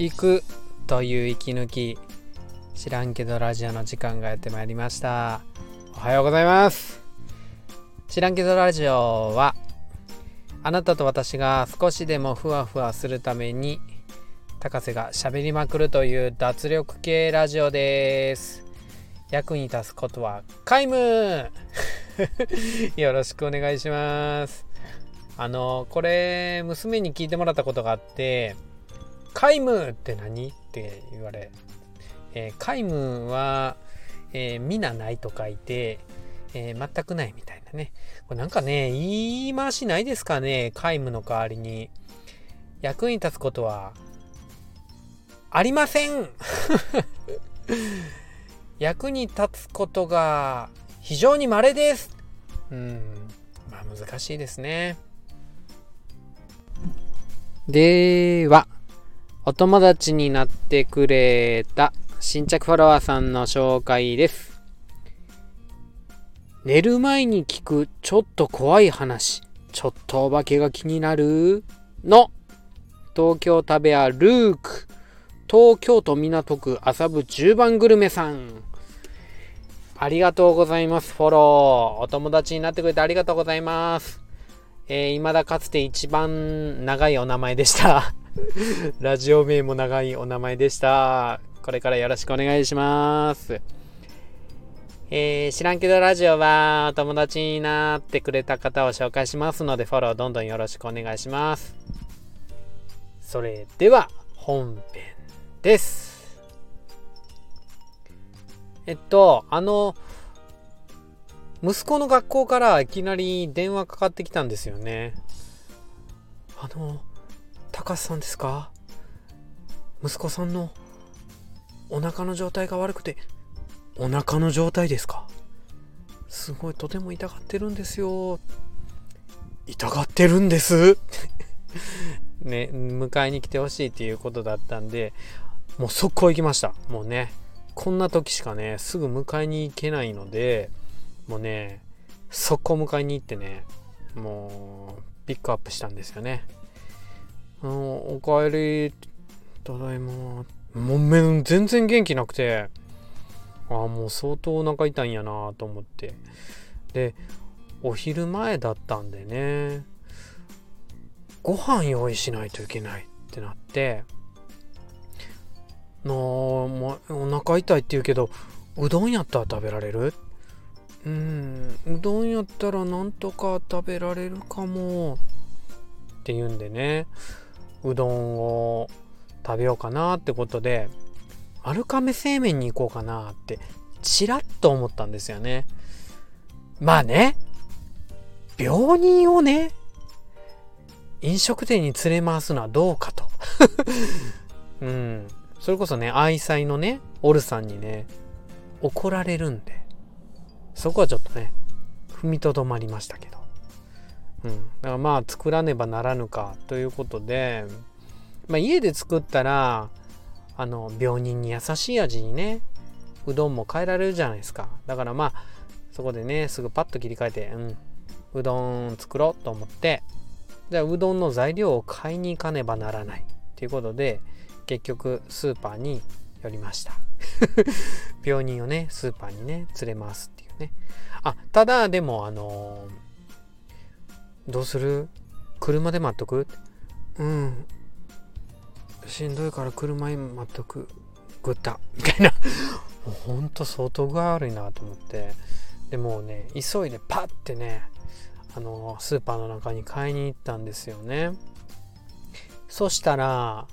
聞くという息抜き知らんけどラジオの時間がやってまいりました。おはようございます。知らんけどラジオはあなたと私が少しでもふわふわするために高瀬が喋りまくるという脱力系ラジオです。役に立つことは皆無。よろしくお願いします。あのこれ娘に聞いてもらったことがあって「皆無って何?」って言われ、えー、皆無は、えー、皆ないと書いて、えー、全くないみたいなね。これなんかね言い回しないですかね皆無の代わりに役に立つことはありません 役に立つことが非常に稀ですうん。まあ難しいですね。では、お友達になってくれた新着フォロワーさんの紹介です。寝る前に聞くちょっと怖い話、ちょっとお化けが気になるの東京食べ屋ルーク、東京都港区麻布十番グルメさん。ありがとうございます。フォロー。お友達になってくれてありがとうございます。えー、未だかつて一番長いお名前でした。ラジオ名も長いお名前でした。これからよろしくお願いします。えー、知らんけどラジオはお友達になってくれた方を紹介しますのでフォローどんどんよろしくお願いします。それでは本編です。えっと、あの、息子の学校からいきなり電話かかってきたんですよね。あの、高橋さんですか？息子さんのお腹の状態が悪くて、お腹の状態ですか？すごい、とても痛がってるんですよ。痛がってるんです？ね、迎えに来てほしいっていうことだったんで、もう速攻行きました。もうね、こんな時しかね、すぐ迎えに行けないので、もうね、速攻迎えに行ってね、もう、ピックアップしたんですよね。あの、おかえり、ただいま。もう全然元気なくて、ああ、もう相当お腹痛いんやなと思って。で、お昼前だったんでね、ご飯用意しないといけないってなって、なあ、まお腹痛いって言うけど、うどんやったら食べられる？うんうどんやったらなんとか食べられるかも。って言うんでね。うどんを食べようかなってことで丸亀製麺に行こうかなってちらっと思ったんですよね。まあね病人をね飲食店に連れ回すのはどうかと。うん。それこそね愛妻のねオルさんにね怒られるんでそこはちょっとね踏みとどまりましたけど、うん、だからまあ作らねばならぬかということで、まあ、家で作ったらあの病人に優しい味にねうどんも変えられるじゃないですか。だからまあそこでねすぐパッと切り替えて、うん、うどん作ろうと思ってじゃあうどんの材料を買いに行かねばならないということで結局スーパーに寄りました。病人をねスーパーにね連れ回すっていうね。あただでもあのー、どうする？車で待っとく？うん。しんどいから車に待っとく。ぐった。みたいな。もうほんと相当具合悪いなと思って。でもうね急いでパッてねあのスーパーの中に買いに行ったんですよね。そしたら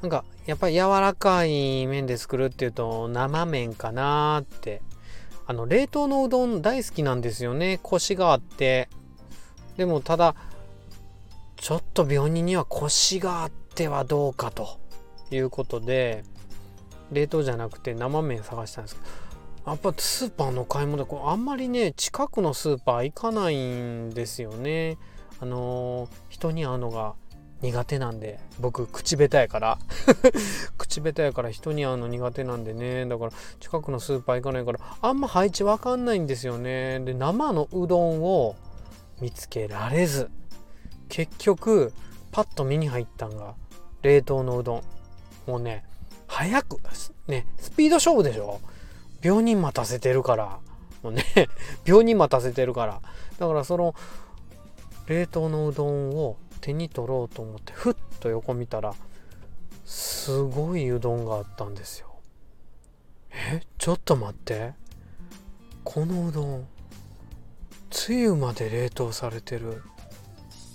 なんかやっぱり柔らかい麺で作るっていうと生麺かなって。あの冷凍のうどん大好きなんですよね。コシがあって。でもただちょっと病人にはコシがあってはどうかということで冷凍じゃなくて生麺探したんですけどやっぱスーパーの買い物あんまりね近くのスーパー行かないんですよね。あの人に会うのが苦手なんで僕口下手やから。口下手やから人に会うの苦手なんでね。だから近くのスーパー行かないからあんま配置わかんないんですよね。で生のうどんを見つけられず。結局パッと目に入ったんが冷凍のうどん。もうね早くねスピード勝負でしょ？病人待たせてるから。もうね 病人待たせてるから。だからその冷凍のうどんを手に取ろうと思ってふっと横見たらすごいうどんがあったんですよ。え？ちょっと待って。このうどんつゆまで冷凍されてる。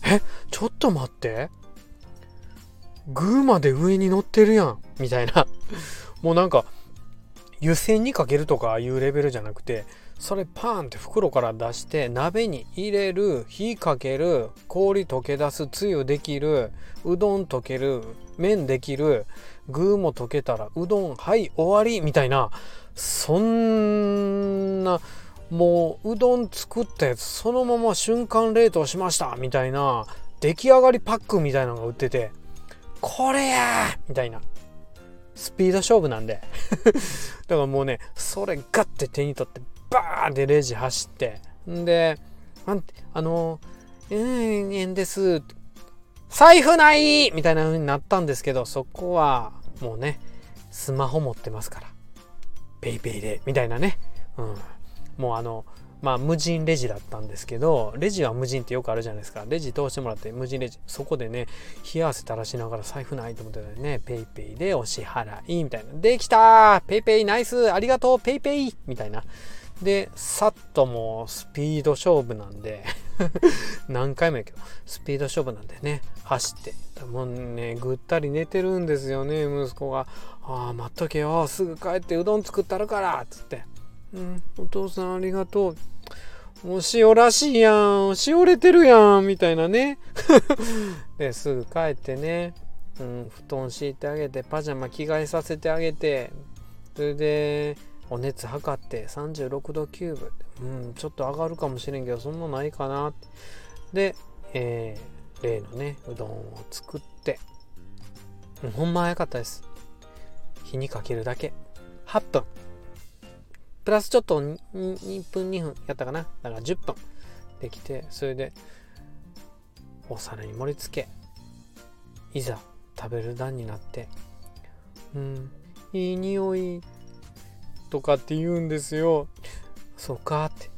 え？ちょっと待って。具まで上に乗ってるやん。みたいな。もうなんか湯煎にかけるとかいうレベルじゃなくてそれパーンって袋から出して鍋に入れる火かける氷溶け出すつゆできるうどん溶ける麺できる具も溶けたらうどんはい終わりみたいな。そんなもううどん作ったやつそのまま瞬間冷凍しましたみたいな出来上がりパックみたいなのが売っててこれやみたいな。スピード勝負なんで。だからもうねそれガッて手に取ってバーンってレジ走って。んであの「うん円です」財布ないみたいな風になったんですけどそこはもうねスマホ持ってますから PayPay でみたいなね、うん、もうあのまあ無人レジだったんですけどレジは無人ってよくあるじゃないですか。レジ通してもらって無人レジそこでね冷や汗垂らしながら財布ないと思ってたね PayPay でお支払いみたいな。できた PayPay ナイス!ありがとう! PayPay みたいな。でさっともうスピード勝負なんで 何回もやけどスピード勝負なんでね走って。もうねぐったり寝てるんですよね息子が「ああ待っとけよ。すぐ帰ってうどん作ったるから」っつって「お父さんありがとう」もう塩らしいやん。お塩れてるやん。みたいなね。ですぐ帰ってね、うん、布団敷いてあげてパジャマ着替えさせてあげて。それでお熱測って36度9分うん。ちょっと上がるかもしれんけどそんなないかな。で、えー、例のねうどんを作って。ほんま早かったです。火にかけるだけ。8分プラスちょっと 2, 2分2分やったかな。だから10分。できてそれでお皿に盛り付けいざ食べる段になってうんいい匂いとかって言うんですよ。そうかって。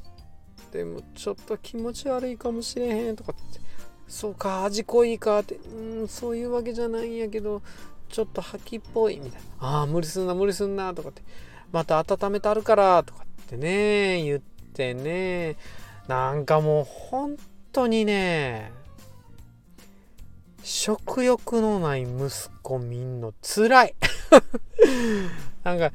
でもちょっと気持ち悪いかもしれへんとかって。そうか味濃いかって。うんそういうわけじゃないんやけどちょっと吐きっぽいみたいな。ああ無理すんな無理すんなとかって。また温めてあるからとかってね言ってねなんかもう本当にね食欲のない息子みんのつらい なんか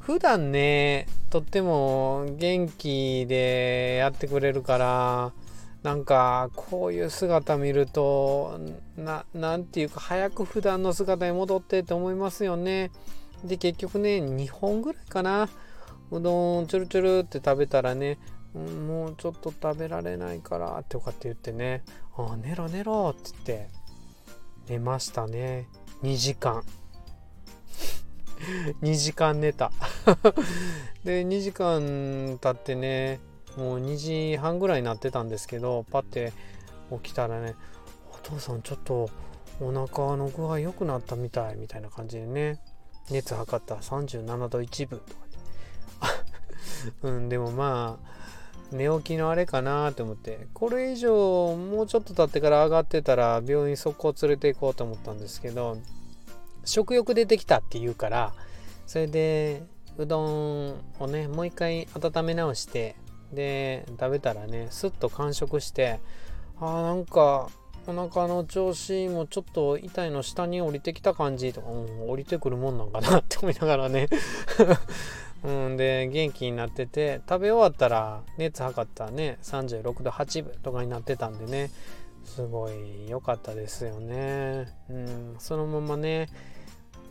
普段ねとっても元気でやってくれるからなんかこういう姿見るとななんていうか早く普段の姿に戻ってって思いますよね。で結局ね2本ぐらいかな。うどんちょるちょるって食べたらね、もうちょっと食べられないからとかって言ってね。あ寝ろ寝ろって言って寝ましたね。2時間。2時間寝た。で2時間経ってねもう2時半ぐらいになってたんですけどパッて起きたらねお父さんちょっとお腹の具合良くなったみたいみたいな感じでね熱測った37度1分とか うんでもまあ寝起きのあれかなと思って。これ以上もうちょっと経ってから上がってたら病院速攻連れて行こうと思ったんですけど食欲出てきたって言うからそれでうどんをねもう一回温め直してで食べたらねすっと完食してあーなんかお腹の調子もちょっと痛いの下に降りてきた感じとか、うん、降りてくるもんなんかなって思いながらね。うん、で元気になってて食べ終わったら熱測ったらね36度8分とかになってたんでねすごい良かったですよね、うん、そのままね、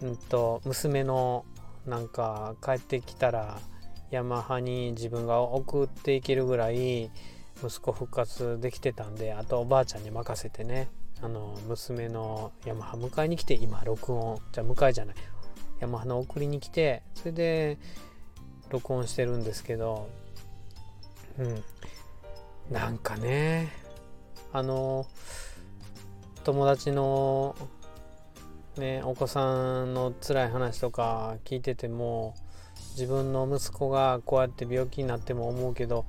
うんと、娘のなんか帰ってきたらヤマハに自分が送っていけるぐらい息子復活できてたんであとおばあちゃんに任せてねあの娘のヤマハ迎えに来て今録音。じゃあ迎えじゃない。ヤマハの送りに来てそれで録音してるんですけどうん。なんかねあの友達のねお子さんの辛い話とか聞いてても自分の息子がこうやって病気になっても思うけど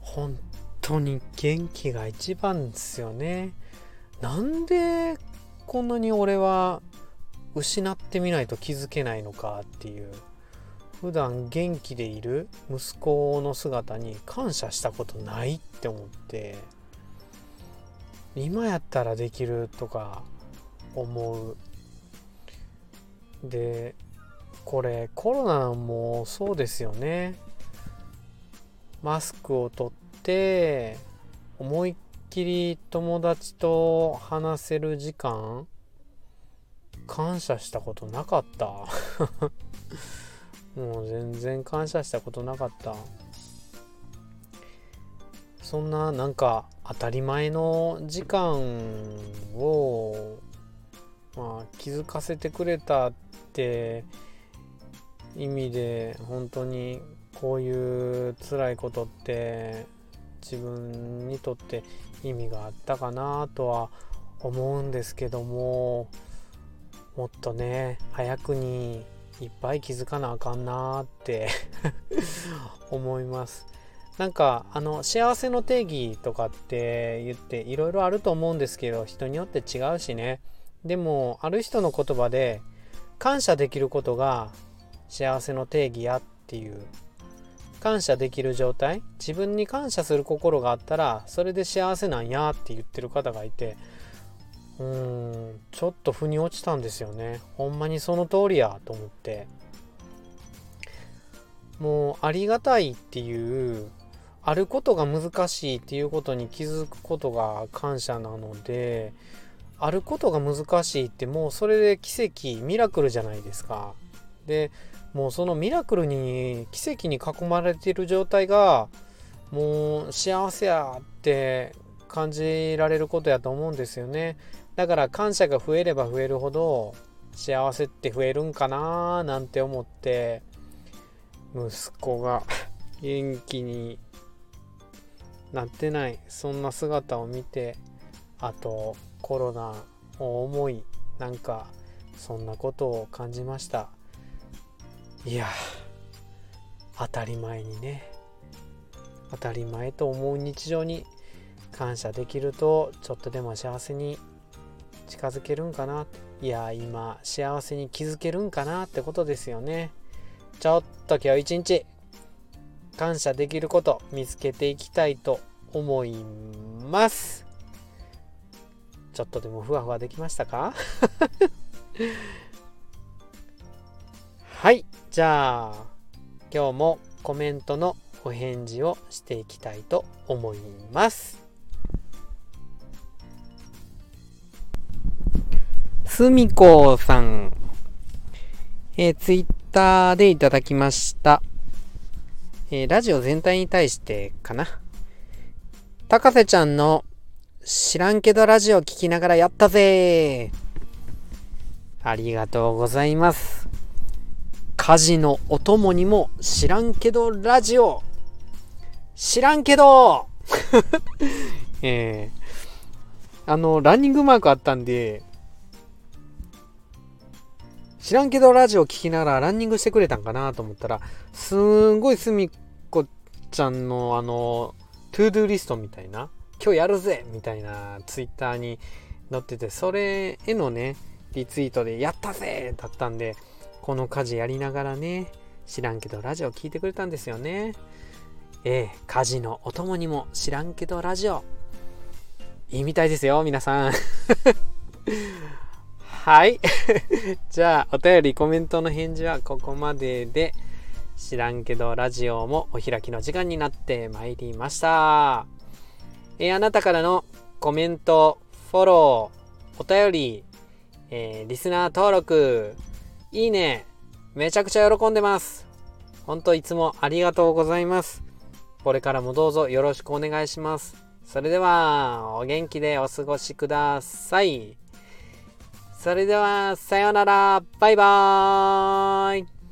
本当に元気が一番ですよね。なんでこんなに俺は失ってみないと気づけないのかっていう。普段元気でいる息子の姿に感謝したことないって思って。今やったらできるとか思う。でこれコロナもそうですよね。マスクを取て思いっきり友達と話せる時間感謝したことなかった。もう全然感謝したことなかった。そんななんか当たり前の時間をまあ気づかせてくれたって意味で本当にこういう辛いことって自分にとって意味があったかなとは思うんですけどももっとね早くにいっぱい気づかなあかんなって 思います。なんかあの幸せの定義とかって言っていろいろあると思うんですけど人によって違うしね。でもある人の言葉で感謝できることが幸せの定義やっていう感謝できる状態？自分に感謝する心があったらそれで幸せなんやって言ってる方がいてうーんちょっと腑に落ちたんですよね。ほんまにその通りやと思って。もうありがたいっていうあることが難しいっていうことに気づくことが感謝なのであることが難しいってもうそれで奇跡ミラクルじゃないですか。でもうそのミラクルに奇跡に囲まれている状態がもう幸せやって感じられることやと思うんですよね。だから感謝が増えれば増えるほど幸せって増えるんかななんて思って息子が 元気になってない。そんな姿を見てあとコロナを思いなんかそんなことを感じました。いや当たり前にね。当たり前と思う日常に感謝できるとちょっとでも幸せに近づけるんかな。いや今幸せに気づけるんかなってことですよね。ちょっと今日一日感謝できること見つけていきたいと思います。ちょっとでもふわふわできましたか？はいじゃあ今日もコメントのお返事をしていきたいと思いますすみこさん、えー、ツイッターでいただきました。えー、ラジオ全体に対してかな。高瀬ちゃんの知らんけどラジオ聞きながらやったぜありがとうございます。家事のお供にも知らんけどラジオ。知らんけど。えー、あの、ランニングマークあったんで、知らんけどラジオ聞きながらランニングしてくれたんかなと思ったら、すんごいすみっこちゃんのあの、 to-do リストみたいな、今日やるぜみたいなツイッターに載ってて、それへのね、リツイートでやったぜだったんで、この家事やりながらね、知らんけどラジオ聞いてくれたんですよね。ええ、家事のお供にも知らんけどラジオ。いいみたいですよ、皆さん。はい。じゃあ、お便り、コメントの返事はここまでで、知らんけど、ラジオもお開きの時間になってまいりました。えー、あなたからのコメント、フォロー、お便り、えー、リスナー登録、いいね、めちゃくちゃ喜んでます。ほんといつもありがとうございます。これからもどうぞよろしくお願いします。それでは、お元気でお過ごしください。それでは、さようなら。バイバーイ。